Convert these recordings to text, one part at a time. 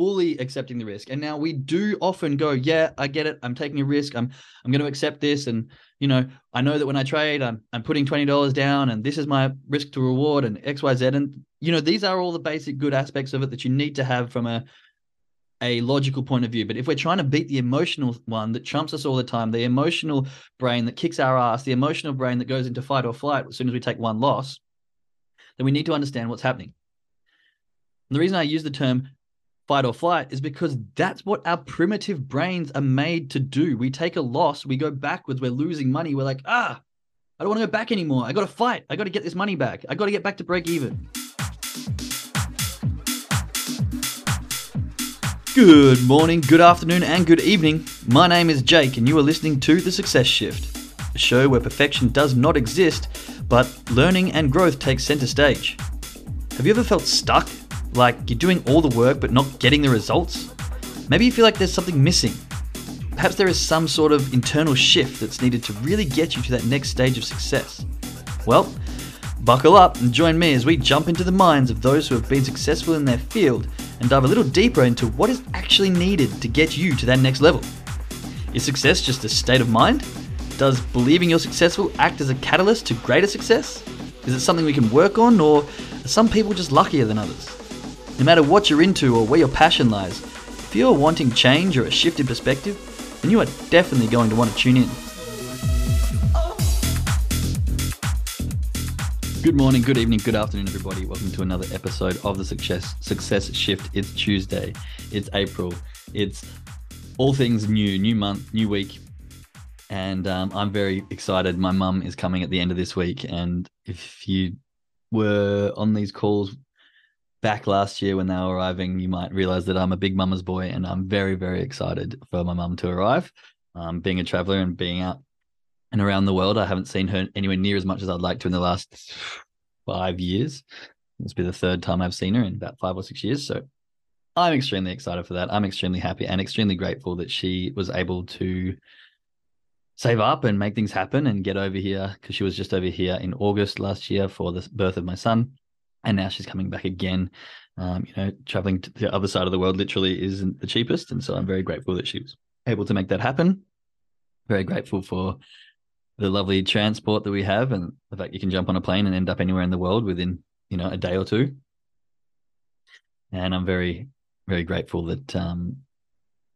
fully accepting the risk. And now we do often go, yeah, I get it. I'm taking a risk. I'm I'm going to accept this. And you know, I know that when I trade, I'm I'm putting twenty dollars down, and this is my risk to reward, and X Y Z. And you know, these are all the basic good aspects of it that you need to have from a a logical point of view. But if we're trying to beat the emotional one that trumps us all the time, the emotional brain that kicks our ass, the emotional brain that goes into fight or flight as soon as we take one loss, then we need to understand what's happening. And the reason I use the term fight or flight is because that's what our primitive brains are made to do. We take a loss, we go backwards, we're losing money. We're like, ah, I don't want to go back anymore. I got to fight. I got to get this money back. I got to get back to break even. Good morning, good afternoon, and good evening. My name is Jake, and you are listening to The Success Shift, a show where perfection does not exist, but learning and growth takes center stage. Have you ever felt stuck like you're doing all the work but not getting the results? Maybe you feel like there's something missing. Perhaps there is some sort of internal shift that's needed to really get you to that next stage of success. Well, buckle up and join me as we jump into the minds of those who have been successful in their field and dive a little deeper into what is actually needed to get you to that next level. Is success just a state of mind? Does believing you're successful act as a catalyst to greater success? Is it something we can work on, or are some people just luckier than others? No matter what you're into or where your passion lies, if you're wanting change or a shift in perspective, then you are definitely going to want to tune in. Good morning, good evening, good afternoon, everybody. Welcome to another episode of the Success Success Shift. It's Tuesday, it's April, it's all things new, new month, new week, and um, I'm very excited. My mum is coming at the end of this week, and if you were on these calls back last year when they were arriving, you might realize that I'm a big mama's boy and I'm very, very excited for my mum to arrive. Um, being a traveler and being out and around the world, I haven't seen her anywhere near as much as I'd like to in the last five years. This will be the third time I've seen her in about five or six years. So I'm extremely excited for that. I'm extremely happy and extremely grateful that she was able to save up and make things happen and get over here because she was just over here in August last year for the birth of my son and now she's coming back again. Um, you know, traveling to the other side of the world literally isn't the cheapest, and so I'm very grateful that she was able to make that happen. Very grateful for the lovely transport that we have, and the fact you can jump on a plane and end up anywhere in the world within you know a day or two. And I'm very, very grateful that um,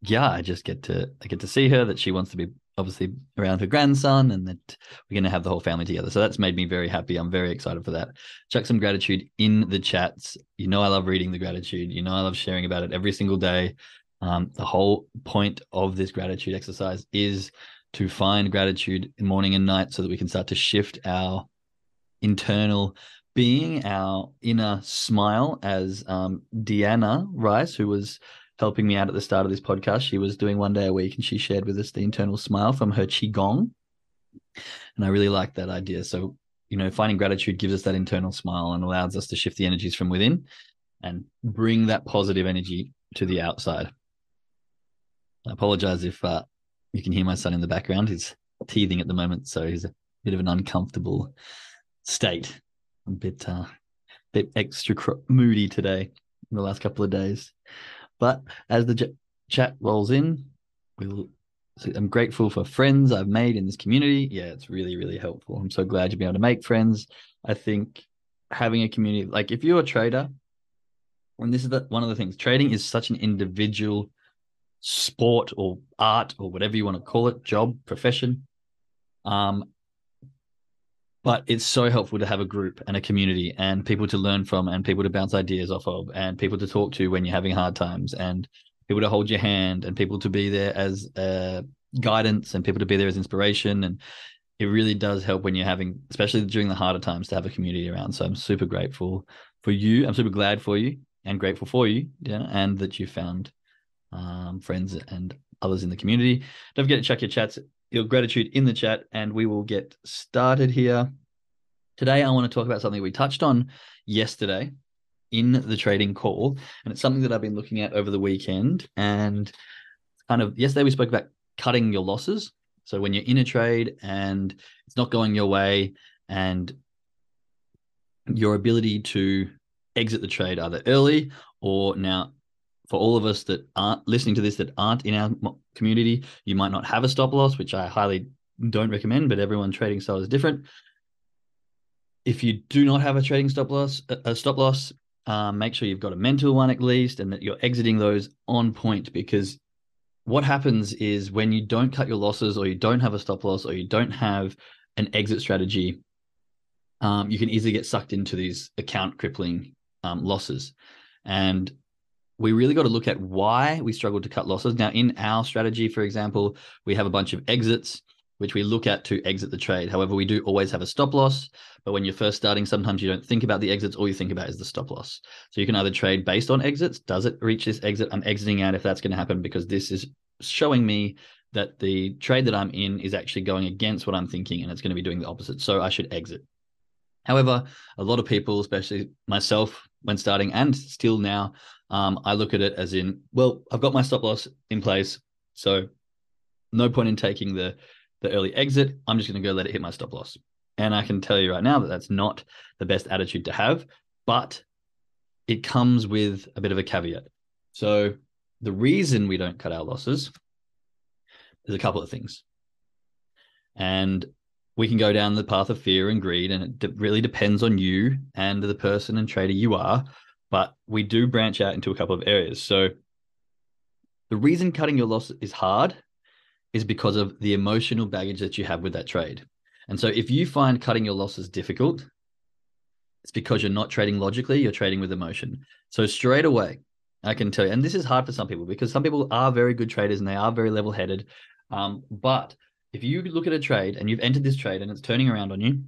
yeah, I just get to I get to see her. That she wants to be obviously around her grandson and that we're going to have the whole family together. So that's made me very happy. I'm very excited for that. Chuck some gratitude in the chats. You know, I love reading the gratitude. You know, I love sharing about it every single day. Um, the whole point of this gratitude exercise is to find gratitude morning and night so that we can start to shift our internal being, our inner smile, as um, Deanna Rice, who was helping me out at the start of this podcast. She was doing one day a week and she shared with us the internal smile from her Qigong. And I really like that idea. So, you know, finding gratitude gives us that internal smile and allows us to shift the energies from within and bring that positive energy to the outside. I apologize if uh, you can hear my son in the background. He's teething at the moment, so he's a bit of an uncomfortable state. A bit, uh, bit extra moody today in the last couple of days. But as the j- chat rolls in, we'll. I'm grateful for friends I've made in this community. Yeah, it's really, really helpful. I'm so glad you've been able to make friends. I think having a community, like if you're a trader, and this is the, one of the things, trading is such an individual sport or art or whatever you want to call it, job, profession. Um, but it's so helpful to have a group and a community and people to learn from and people to bounce ideas off of and people to talk to when you're having hard times and people to hold your hand and people to be there as uh, guidance and people to be there as inspiration. And it really does help when you're having especially during the harder times to have a community around. So i'm super grateful for you. I'm super glad for you and grateful for you yeah, and that you found um, friends and others in the community. Don't forget to check your chats your gratitude in the chat and we will get started here. Today, I want to talk about something we touched on yesterday in the trading call. And it's something that I've been looking at over the weekend. And kind of yesterday, we spoke about cutting your losses. So when you're in a trade and it's not going your way, and your ability to exit the trade either early or now for all of us that aren't listening to this that aren't in our community, you might not have a stop loss, which I highly don't recommend, but everyone trading style is different. If you do not have a trading stop loss, a stop loss, um, make sure you've got a mental one at least, and that you're exiting those on point. Because what happens is when you don't cut your losses, or you don't have a stop loss, or you don't have an exit strategy, um, you can easily get sucked into these account crippling um, losses. And we really got to look at why we struggle to cut losses. Now, in our strategy, for example, we have a bunch of exits, which we look at to exit the trade. However, we do always have a stop loss. But when you're first starting, sometimes you don't think about the exits. All you think about is the stop loss. So you can either trade based on exits. Does it reach this exit? I'm exiting out if that's going to happen because this is showing me that the trade that I'm in is actually going against what I'm thinking and it's going to be doing the opposite. So I should exit. However, a lot of people, especially myself, when starting and still now, um, I look at it as in, well, I've got my stop loss in place, so no point in taking the the early exit. I'm just going to go let it hit my stop loss. And I can tell you right now that that's not the best attitude to have, but it comes with a bit of a caveat. So the reason we don't cut our losses is a couple of things. And we can go down the path of fear and greed, and it really depends on you and the person and trader you are. But we do branch out into a couple of areas. So the reason cutting your loss is hard is because of the emotional baggage that you have with that trade. And so if you find cutting your losses difficult, it's because you're not trading logically, you're trading with emotion. So straight away, I can tell you, and this is hard for some people because some people are very good traders and they are very level headed. Um, but if you look at a trade and you've entered this trade and it's turning around on you,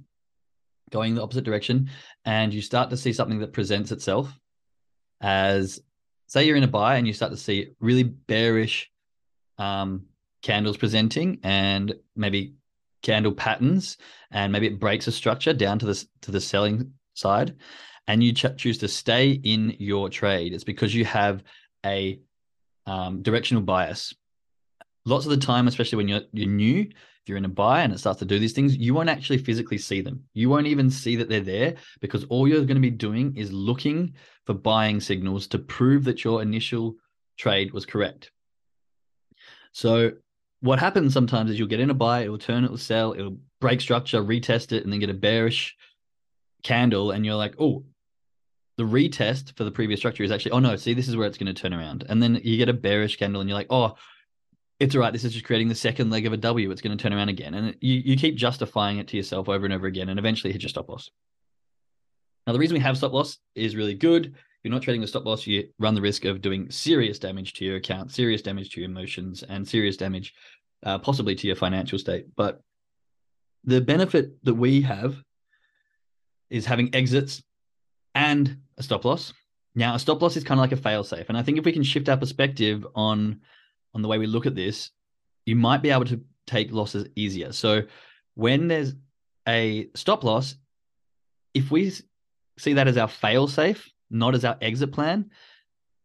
going the opposite direction, and you start to see something that presents itself as, say, you're in a buy and you start to see really bearish um, candles presenting and maybe candle patterns, and maybe it breaks a structure down to the to the selling side, and you ch- choose to stay in your trade. It's because you have a um, directional bias lots of the time, especially when you're you're new, you're in a buy and it starts to do these things, you won't actually physically see them. You won't even see that they're there because all you're going to be doing is looking for buying signals to prove that your initial trade was correct. So what happens sometimes is you'll get in a buy, it will turn, it will sell, it'll break structure, retest it, and then get a bearish candle, and you're like, oh, the retest for the previous structure is actually, oh no, see, this is where it's going to turn around. And then you get a bearish candle, and you're like, oh, it's all right. This is just creating the second leg of a W. It's going to turn around again. And you, you keep justifying it to yourself over and over again and eventually hit your stop loss. Now, the reason we have stop loss is really good. If you're not trading with stop loss, you run the risk of doing serious damage to your account, serious damage to your emotions, and serious damage uh, possibly to your financial state. But the benefit that we have is having exits and a stop loss. Now, a stop loss is kind of like a fail safe. And I think if we can shift our perspective on on the way we look at this, you might be able to take losses easier. So when there's a stop loss, if we see that as our fail safe, not as our exit plan,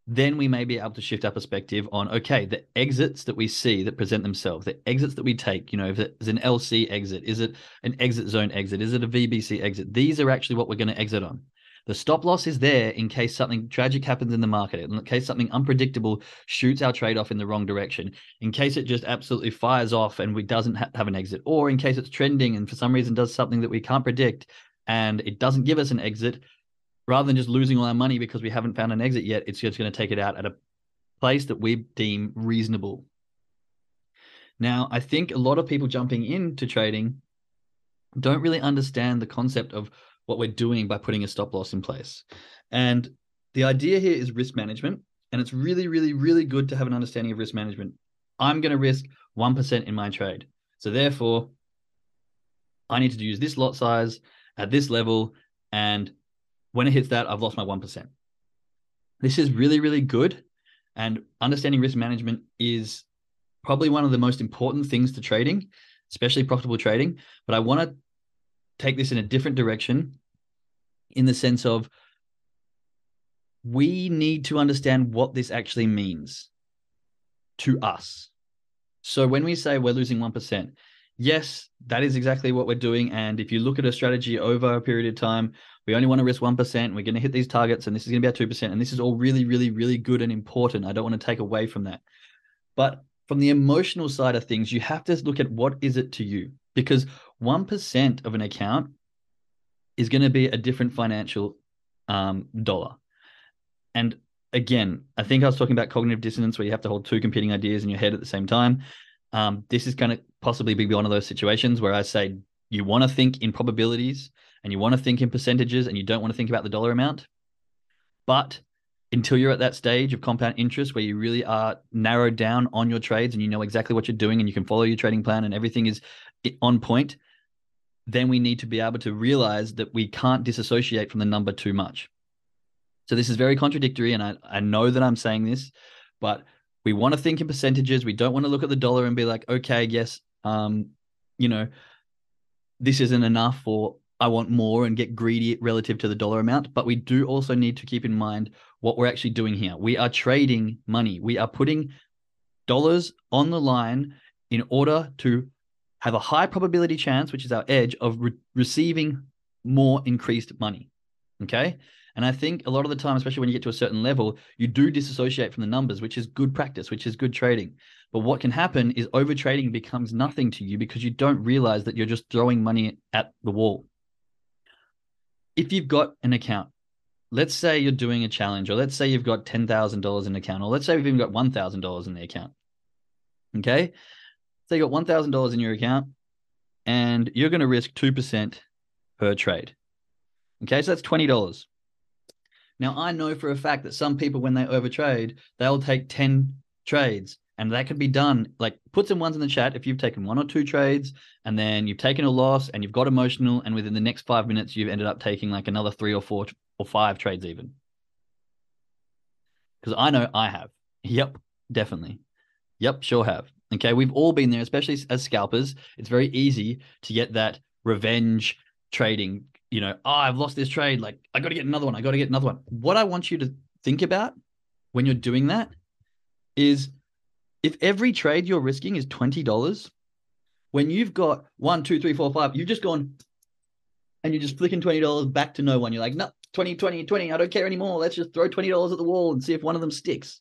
then we may be able to shift our perspective on okay, the exits that we see that present themselves, the exits that we take, you know, if it's an LC exit, is it an exit zone exit, is it a VBC exit? These are actually what we're going to exit on. The stop loss is there in case something tragic happens in the market, in case something unpredictable shoots our trade off in the wrong direction, in case it just absolutely fires off and we doesn't ha- have an exit, or in case it's trending and for some reason does something that we can't predict and it doesn't give us an exit, rather than just losing all our money because we haven't found an exit yet, it's just going to take it out at a place that we deem reasonable. Now, I think a lot of people jumping into trading don't really understand the concept of what we're doing by putting a stop loss in place. And the idea here is risk management. And it's really, really, really good to have an understanding of risk management. I'm going to risk 1% in my trade. So therefore, I need to use this lot size at this level. And when it hits that, I've lost my 1%. This is really, really good. And understanding risk management is probably one of the most important things to trading, especially profitable trading. But I want to take this in a different direction in the sense of we need to understand what this actually means to us. So when we say we're losing 1%, yes, that is exactly what we're doing. And if you look at a strategy over a period of time, we only want to risk 1%. We're going to hit these targets, and this is going to be at 2%. And this is all really, really, really good and important. I don't want to take away from that. But from the emotional side of things, you have to look at what is it to you? Because 1% of an account is going to be a different financial um, dollar. And again, I think I was talking about cognitive dissonance where you have to hold two competing ideas in your head at the same time. Um, this is going to possibly be one of those situations where I say you want to think in probabilities and you want to think in percentages and you don't want to think about the dollar amount. But until you're at that stage of compound interest where you really are narrowed down on your trades and you know exactly what you're doing and you can follow your trading plan and everything is on point, then we need to be able to realize that we can't disassociate from the number too much. So this is very contradictory. And I, I know that I'm saying this, but we want to think in percentages. We don't want to look at the dollar and be like, okay, yes, um, you know, this isn't enough or I want more and get greedy relative to the dollar amount. But we do also need to keep in mind what we're actually doing here. We are trading money. We are putting dollars on the line in order to have a high probability chance, which is our edge, of re- receiving more increased money. Okay. And I think a lot of the time, especially when you get to a certain level, you do disassociate from the numbers, which is good practice, which is good trading. But what can happen is over trading becomes nothing to you because you don't realize that you're just throwing money at the wall. If you've got an account, let's say you're doing a challenge, or let's say you've got $10,000 in the account, or let's say we've even got $1,000 in the account. Okay. So you got $1,000 in your account and you're going to risk 2% per trade. Okay. So that's $20. Now, I know for a fact that some people, when they overtrade, they'll take 10 trades and that could be done. Like, put some ones in the chat if you've taken one or two trades and then you've taken a loss and you've got emotional, and within the next five minutes, you've ended up taking like another three or four or five trades, even. Because I know I have. Yep, definitely. Yep, sure have. Okay. We've all been there, especially as scalpers. It's very easy to get that revenge trading you know, oh, I've lost this trade. Like, I got to get another one. I got to get another one. What I want you to think about when you're doing that is if every trade you're risking is $20, when you've got one, two, three, four, five, you've just gone and you're just flicking $20 back to no one. You're like, no, 20, 20, 20. I don't care anymore. Let's just throw $20 at the wall and see if one of them sticks.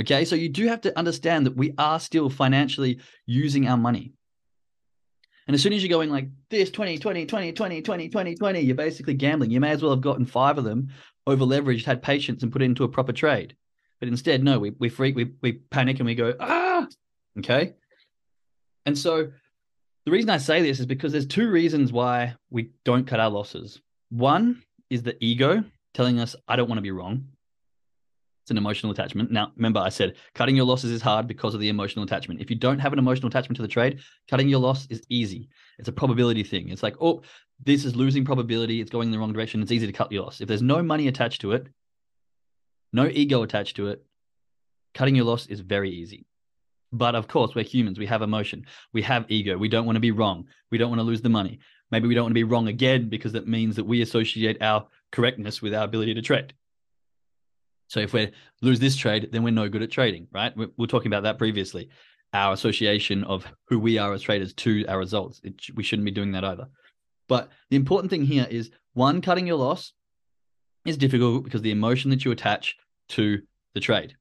Okay. So you do have to understand that we are still financially using our money. And as soon as you're going like this 20, 20, 20, 20, 20, 20, 20, you're basically gambling. You may as well have gotten five of them, over leveraged, had patience, and put it into a proper trade. But instead, no, we, we freak, we, we panic and we go, ah, okay. And so the reason I say this is because there's two reasons why we don't cut our losses. One is the ego telling us, I don't want to be wrong. It's an emotional attachment. Now, remember, I said cutting your losses is hard because of the emotional attachment. If you don't have an emotional attachment to the trade, cutting your loss is easy. It's a probability thing. It's like, oh, this is losing probability. It's going in the wrong direction. It's easy to cut your loss. If there's no money attached to it, no ego attached to it, cutting your loss is very easy. But of course, we're humans. We have emotion. We have ego. We don't want to be wrong. We don't want to lose the money. Maybe we don't want to be wrong again because that means that we associate our correctness with our ability to trade. So if we lose this trade, then we're no good at trading, right? We are talking about that previously. Our association of who we are as traders to our results. It, we shouldn't be doing that either. But the important thing here is one, cutting your loss is difficult because the emotion that you attach to the trade.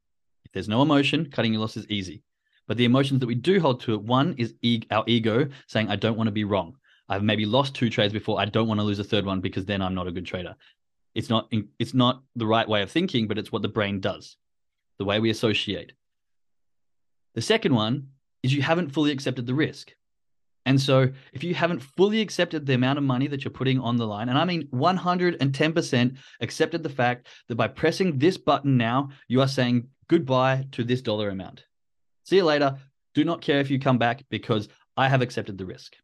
If there's no emotion, cutting your loss is easy. But the emotions that we do hold to it, one is e- our ego saying, I don't want to be wrong. I've maybe lost two trades before. I don't want to lose a third one because then I'm not a good trader. It's not it's not the right way of thinking, but it's what the brain does, the way we associate. The second one is you haven't fully accepted the risk. And so if you haven't fully accepted the amount of money that you're putting on the line, and I mean 110% accepted the fact that by pressing this button now, you are saying goodbye to this dollar amount. See you later. Do not care if you come back because I have accepted the risk.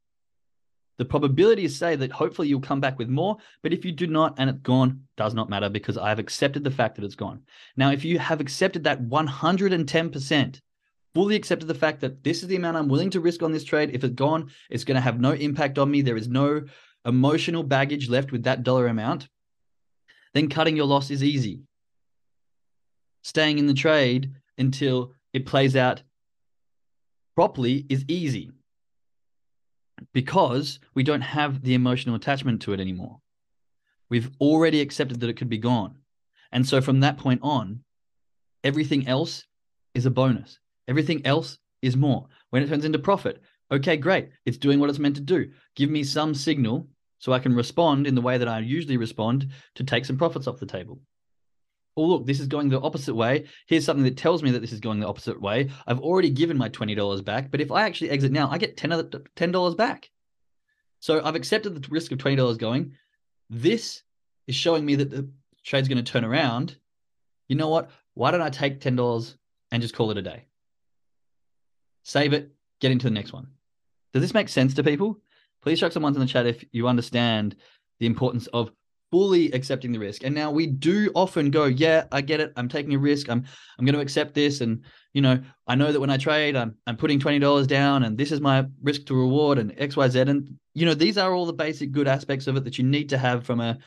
The probabilities say that hopefully you'll come back with more, but if you do not and it's gone, does not matter because I have accepted the fact that it's gone. Now, if you have accepted that 110%, fully accepted the fact that this is the amount I'm willing to risk on this trade, if it's gone, it's going to have no impact on me. There is no emotional baggage left with that dollar amount. Then cutting your loss is easy. Staying in the trade until it plays out properly is easy. Because we don't have the emotional attachment to it anymore. We've already accepted that it could be gone. And so from that point on, everything else is a bonus. Everything else is more. When it turns into profit, okay, great. It's doing what it's meant to do. Give me some signal so I can respond in the way that I usually respond to take some profits off the table. Oh, look, this is going the opposite way. Here's something that tells me that this is going the opposite way. I've already given my $20 back, but if I actually exit now, I get $10 back. So I've accepted the risk of $20 going. This is showing me that the trade's going to turn around. You know what? Why don't I take $10 and just call it a day? Save it, get into the next one. Does this make sense to people? Please chuck some ones in the chat if you understand the importance of fully accepting the risk. And now we do often go, yeah, I get it. I'm taking a risk. I'm I'm going to accept this. And you know, I know that when I trade, I'm I'm putting twenty dollars down, and this is my risk to reward and X Y Z. And you know, these are all the basic good aspects of it that you need to have from a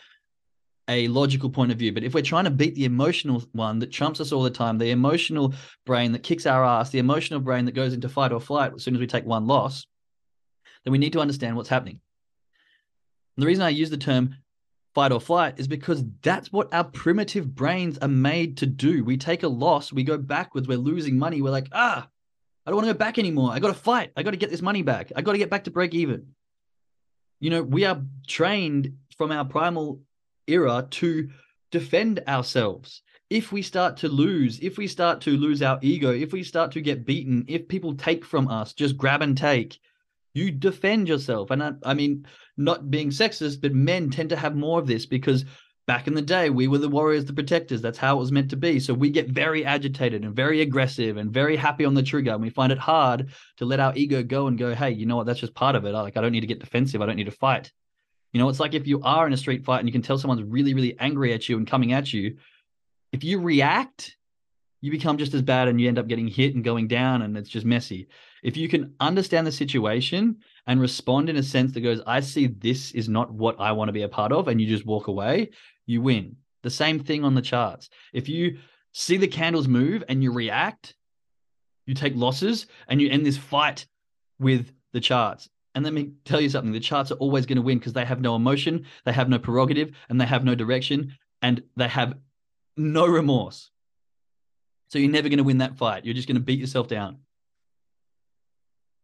a logical point of view. But if we're trying to beat the emotional one that trumps us all the time, the emotional brain that kicks our ass, the emotional brain that goes into fight or flight as soon as we take one loss, then we need to understand what's happening. And the reason I use the term fight or flight is because that's what our primitive brains are made to do. We take a loss, we go backwards, we're losing money. We're like, ah, I don't want to go back anymore. I got to fight. I got to get this money back. I got to get back to break even. You know, we are trained from our primal era to defend ourselves. If we start to lose, if we start to lose our ego, if we start to get beaten, if people take from us, just grab and take, you defend yourself. And I, I mean, not being sexist, but men tend to have more of this because back in the day, we were the warriors, the protectors. That's how it was meant to be. So we get very agitated and very aggressive and very happy on the trigger. And we find it hard to let our ego go and go, hey, you know what? That's just part of it. Like, I don't need to get defensive. I don't need to fight. You know, it's like if you are in a street fight and you can tell someone's really, really angry at you and coming at you, if you react, you become just as bad and you end up getting hit and going down and it's just messy. If you can understand the situation and respond in a sense that goes, I see this is not what I want to be a part of, and you just walk away, you win. The same thing on the charts. If you see the candles move and you react, you take losses and you end this fight with the charts. And let me tell you something the charts are always going to win because they have no emotion, they have no prerogative, and they have no direction, and they have no remorse. So you're never going to win that fight. You're just going to beat yourself down.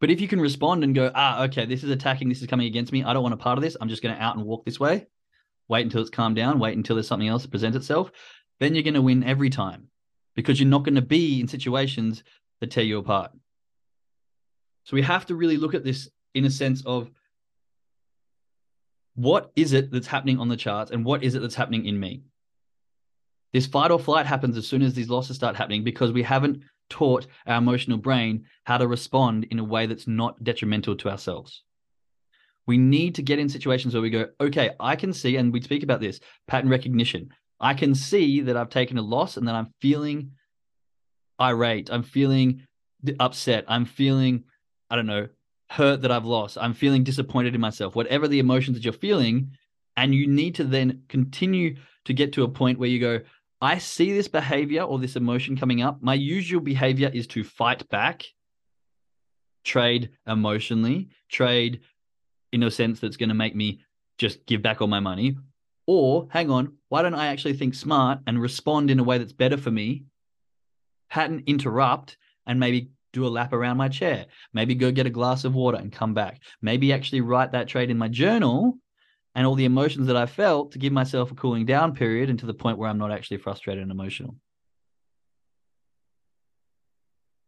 But if you can respond and go, ah, okay, this is attacking, this is coming against me. I don't want a part of this. I'm just going to out and walk this way. Wait until it's calmed down. Wait until there's something else that presents itself. Then you're going to win every time because you're not going to be in situations that tear you apart. So we have to really look at this in a sense of what is it that's happening on the charts and what is it that's happening in me? This fight or flight happens as soon as these losses start happening because we haven't taught our emotional brain how to respond in a way that's not detrimental to ourselves. We need to get in situations where we go, okay, I can see, and we speak about this pattern recognition. I can see that I've taken a loss and that I'm feeling irate. I'm feeling upset. I'm feeling, I don't know, hurt that I've lost. I'm feeling disappointed in myself, whatever the emotions that you're feeling. And you need to then continue to get to a point where you go, I see this behavior or this emotion coming up. My usual behavior is to fight back, trade emotionally, trade in a sense that's going to make me just give back all my money. Or hang on, why don't I actually think smart and respond in a way that's better for me? Pattern interrupt and maybe do a lap around my chair. Maybe go get a glass of water and come back. Maybe actually write that trade in my journal and all the emotions that I felt to give myself a cooling down period and to the point where I'm not actually frustrated and emotional.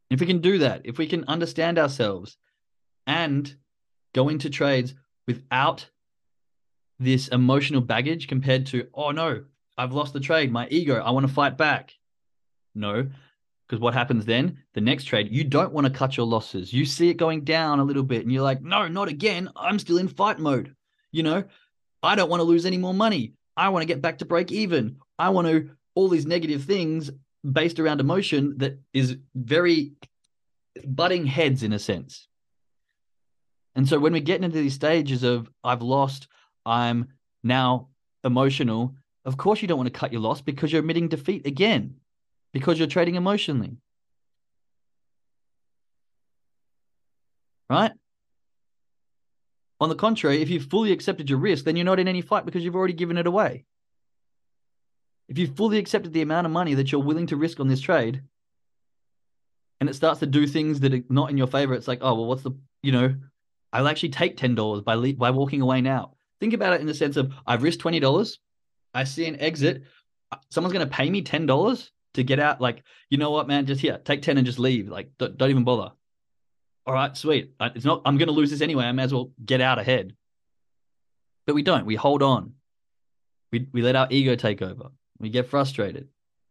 If we can do that, if we can understand ourselves and go into trades without this emotional baggage compared to, oh no, I've lost the trade, my ego, I want to fight back. No, because what happens then? The next trade, you don't want to cut your losses. You see it going down a little bit and you're like, no, not again. I'm still in fight mode. You know, I don't want to lose any more money. I want to get back to break even. I want to all these negative things based around emotion that is very butting heads in a sense. And so when we get into these stages of I've lost, I'm now emotional, of course you don't want to cut your loss because you're admitting defeat again, because you're trading emotionally. Right? On the contrary, if you've fully accepted your risk, then you're not in any fight because you've already given it away. If you've fully accepted the amount of money that you're willing to risk on this trade, and it starts to do things that are not in your favor, it's like, oh, well, what's the, you know, I'll actually take $10 by, le- by walking away now. Think about it in the sense of I've risked $20. I see an exit. Someone's going to pay me $10 to get out. Like, you know what, man, just here, take 10 and just leave. Like, don't, don't even bother. All right, sweet. Uh, it's not, I'm going to lose this anyway. I may as well get out ahead. But we don't. We hold on. We, we let our ego take over. We get frustrated,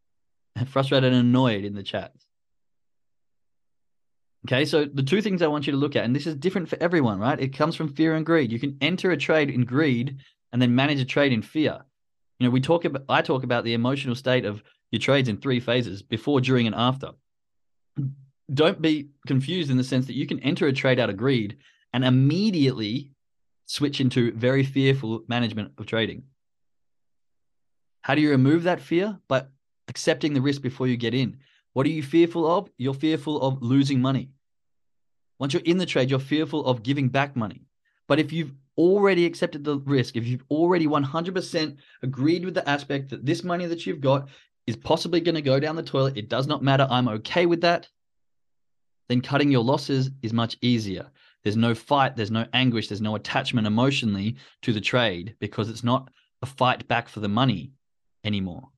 frustrated and annoyed in the chats. Okay, so the two things I want you to look at, and this is different for everyone, right? It comes from fear and greed. You can enter a trade in greed and then manage a trade in fear. You know, we talk about I talk about the emotional state of your trades in three phases: before, during, and after. Don't be confused in the sense that you can enter a trade out of greed and immediately switch into very fearful management of trading. How do you remove that fear? By accepting the risk before you get in. What are you fearful of? You're fearful of losing money. Once you're in the trade, you're fearful of giving back money. But if you've already accepted the risk, if you've already 100% agreed with the aspect that this money that you've got is possibly going to go down the toilet, it does not matter, I'm okay with that, then cutting your losses is much easier. There's no fight, there's no anguish, there's no attachment emotionally to the trade because it's not a fight back for the money anymore.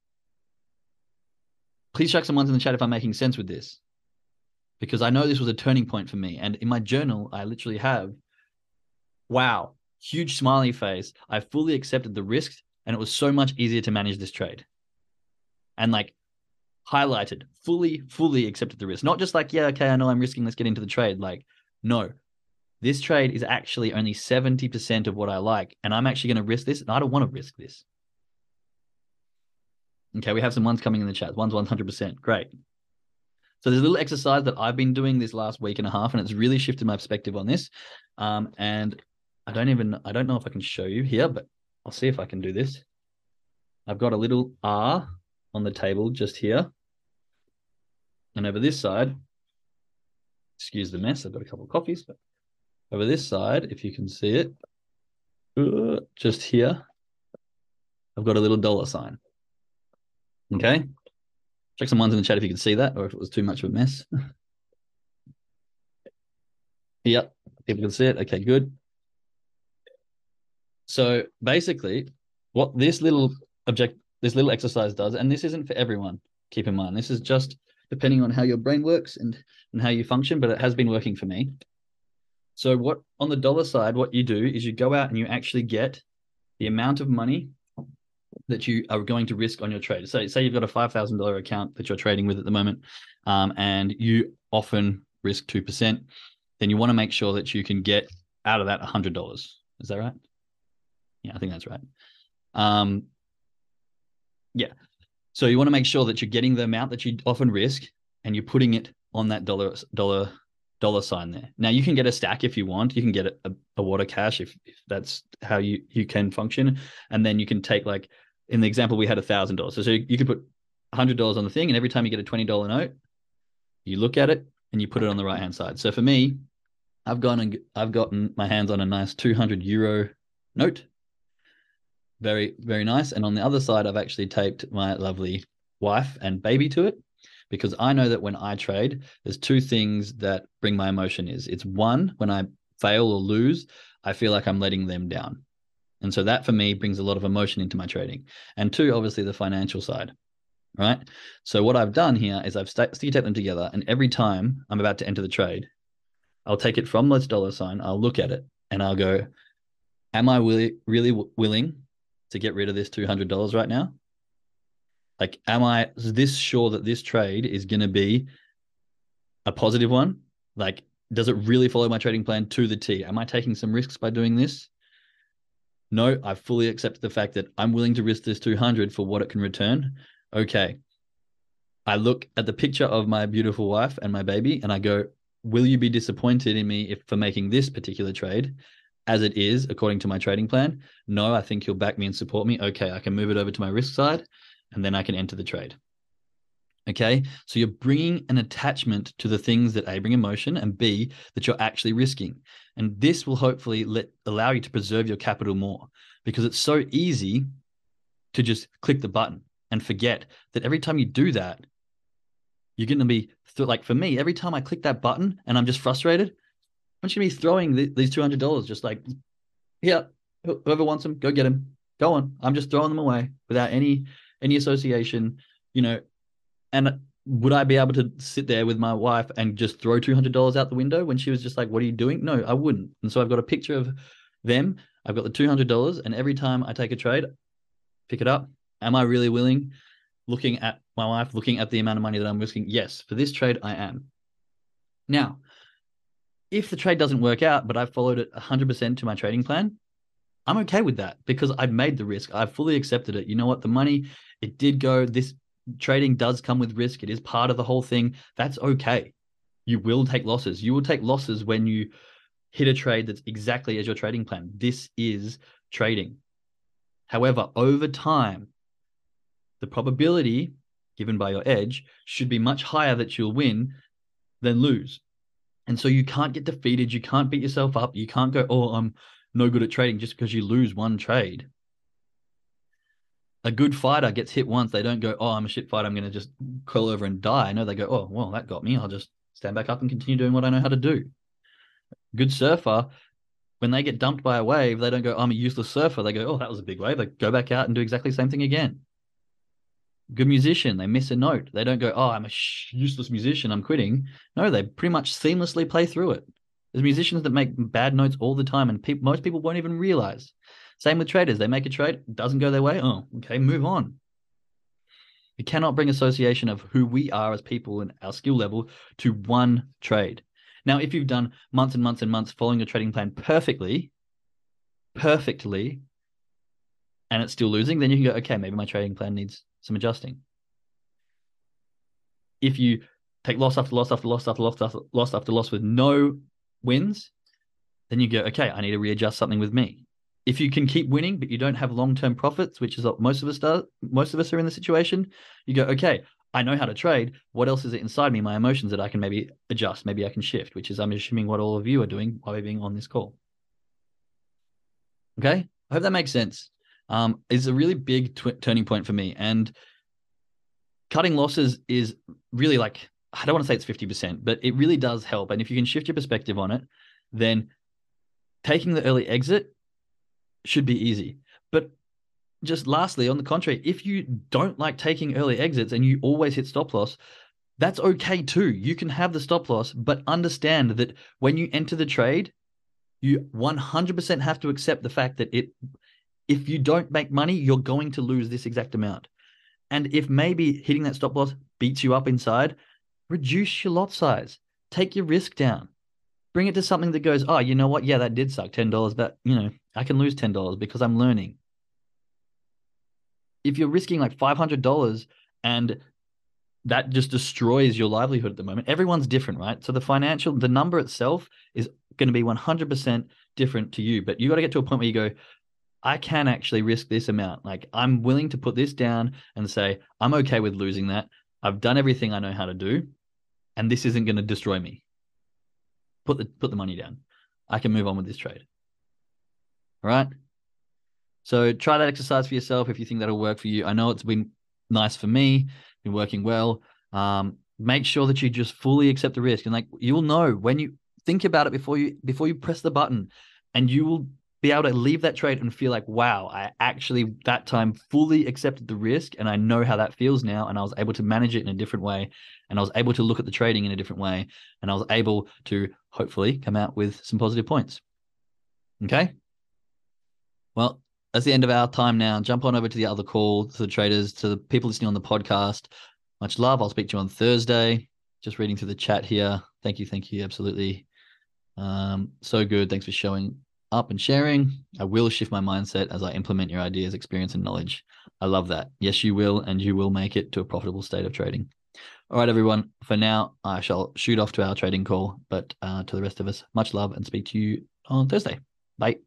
Please check some ones in the chat if I'm making sense with this. Because I know this was a turning point for me. And in my journal, I literally have, wow, huge smiley face. I fully accepted the risks and it was so much easier to manage this trade. And like highlighted, fully, fully accepted the risk. Not just like, yeah, okay, I know I'm risking, let's get into the trade. Like, no, this trade is actually only 70% of what I like. And I'm actually going to risk this. And I don't want to risk this. Okay, we have some ones coming in the chat. One's 100%. Great. So there's a little exercise that I've been doing this last week and a half, and it's really shifted my perspective on this. Um, and I don't even, I don't know if I can show you here, but I'll see if I can do this. I've got a little R on the table just here. And over this side, excuse the mess, I've got a couple of coffees, but over this side, if you can see it, uh, just here, I've got a little dollar sign. Okay. Check some ones in the chat if you can see that or if it was too much of a mess. yep. People can see it. Okay, good. So basically, what this little object, this little exercise does, and this isn't for everyone, keep in mind, this is just depending on how your brain works and, and how you function, but it has been working for me. So what on the dollar side, what you do is you go out and you actually get the amount of money that you are going to risk on your trade. So, say you've got a five thousand dollar account that you're trading with at the moment, um, and you often risk two percent. Then you want to make sure that you can get out of that hundred dollars. Is that right? Yeah, I think that's right. Um, yeah. So you want to make sure that you're getting the amount that you often risk, and you're putting it on that dollar dollar dollar sign there. Now you can get a stack if you want. You can get a, a water cash if, if that's how you you can function, and then you can take like in the example we had a thousand dollars. So, you could put hundred dollars on the thing, and every time you get a twenty dollar note, you look at it and you put it on the right hand side. So for me, I've gone and I've gotten my hands on a nice two hundred euro note. Very very nice. And on the other side, I've actually taped my lovely wife and baby to it because I know that when I trade, there's two things that bring my emotion is it's one when I fail or lose, I feel like I'm letting them down. And so that for me brings a lot of emotion into my trading. And two, obviously the financial side. Right. So what I've done here is I've st- sticky taped them together. And every time I'm about to enter the trade, I'll take it from this dollar sign, I'll look at it and I'll go, Am I really, really willing to get rid of this $200 right now? Like, am I this sure that this trade is going to be a positive one? Like, does it really follow my trading plan to the T? Am I taking some risks by doing this? No, I fully accept the fact that I'm willing to risk this 200 for what it can return. Okay. I look at the picture of my beautiful wife and my baby and I go, will you be disappointed in me if for making this particular trade as it is according to my trading plan? No, I think you'll back me and support me. Okay, I can move it over to my risk side and then I can enter the trade. Okay. So you're bringing an attachment to the things that A, bring emotion, and B, that you're actually risking. And this will hopefully let allow you to preserve your capital more because it's so easy to just click the button and forget that every time you do that, you're going to be like for me, every time I click that button and I'm just frustrated, Just to be throwing the, these $200 just like, yeah, whoever wants them, go get them. Go on. I'm just throwing them away without any any association, you know. And would I be able to sit there with my wife and just throw two hundred dollars out the window when she was just like, "What are you doing?" No, I wouldn't. And so I've got a picture of them. I've got the two hundred dollars, and every time I take a trade, pick it up. Am I really willing? Looking at my wife, looking at the amount of money that I'm risking. Yes, for this trade, I am. Now, if the trade doesn't work out, but I've followed it 100% to my trading plan, I'm okay with that because I've made the risk. I've fully accepted it. You know what? The money, it did go. This trading does come with risk. It is part of the whole thing. That's okay. You will take losses. You will take losses when you hit a trade that's exactly as your trading plan. This is trading. However, over time, the probability given by your edge should be much higher that you'll win than lose. And so you can't get defeated. You can't beat yourself up. You can't go, oh, I'm no good at trading just because you lose one trade. A good fighter gets hit once. They don't go, oh, I'm a shit fighter. I'm going to just curl over and die. No, they go, oh, well, that got me. I'll just stand back up and continue doing what I know how to do. Good surfer, when they get dumped by a wave, they don't go, I'm a useless surfer. They go, oh, that was a big wave. They go back out and do exactly the same thing again. Good musician, they miss a note. They don't go, oh, I'm a useless musician. I'm quitting. No, they pretty much seamlessly play through it. There's musicians that make bad notes all the time, and pe- most people won't even realize. Same with traders. They make a trade, doesn't go their way. Oh, okay, move on. You cannot bring association of who we are as people and our skill level to one trade. Now, if you've done months and months and months following your trading plan perfectly, perfectly, and it's still losing, then you can go, okay, maybe my trading plan needs some adjusting. If you take loss after loss after loss after loss after loss after loss with no wins, then you go, okay, I need to readjust something with me. If you can keep winning, but you don't have long term profits, which is what most of us do, most of us are in the situation, you go, okay, I know how to trade. What else is it inside me, my emotions that I can maybe adjust, maybe I can shift, which is I'm assuming what all of you are doing by being on this call. Okay, I hope that makes sense. Um, it's a really big tw- turning point for me, and cutting losses is really like I don't want to say it's 50%, but it really does help. And if you can shift your perspective on it, then taking the early exit should be easy. But just lastly, on the contrary, if you don't like taking early exits and you always hit stop loss, that's okay too. You can have the stop loss, but understand that when you enter the trade, you 100% have to accept the fact that it if you don't make money, you're going to lose this exact amount. And if maybe hitting that stop loss beats you up inside, reduce your lot size, take your risk down, bring it to something that goes, oh, you know what? Yeah, that did suck $10, but you know, I can lose $10 because I'm learning. If you're risking like $500 and that just destroys your livelihood at the moment, everyone's different, right? So the financial, the number itself is going to be 100% different to you, but you got to get to a point where you go, I can actually risk this amount. Like I'm willing to put this down and say, I'm okay with losing that. I've done everything I know how to do and this isn't going to destroy me. Put the put the money down. I can move on with this trade. All right. So try that exercise for yourself if you think that'll work for you. I know it's been nice for me, been working well. Um, make sure that you just fully accept the risk and like you'll know when you think about it before you before you press the button and you will be able to leave that trade and feel like, wow, I actually that time fully accepted the risk and I know how that feels now. And I was able to manage it in a different way. And I was able to look at the trading in a different way. And I was able to hopefully come out with some positive points. Okay. Well, that's the end of our time now. Jump on over to the other call, to the traders, to the people listening on the podcast. Much love. I'll speak to you on Thursday. Just reading through the chat here. Thank you. Thank you. Absolutely. Um, so good. Thanks for showing up and sharing. I will shift my mindset as I implement your ideas, experience, and knowledge. I love that. Yes, you will, and you will make it to a profitable state of trading. All right, everyone. For now, I shall shoot off to our trading call, but uh, to the rest of us, much love and speak to you on Thursday. Bye.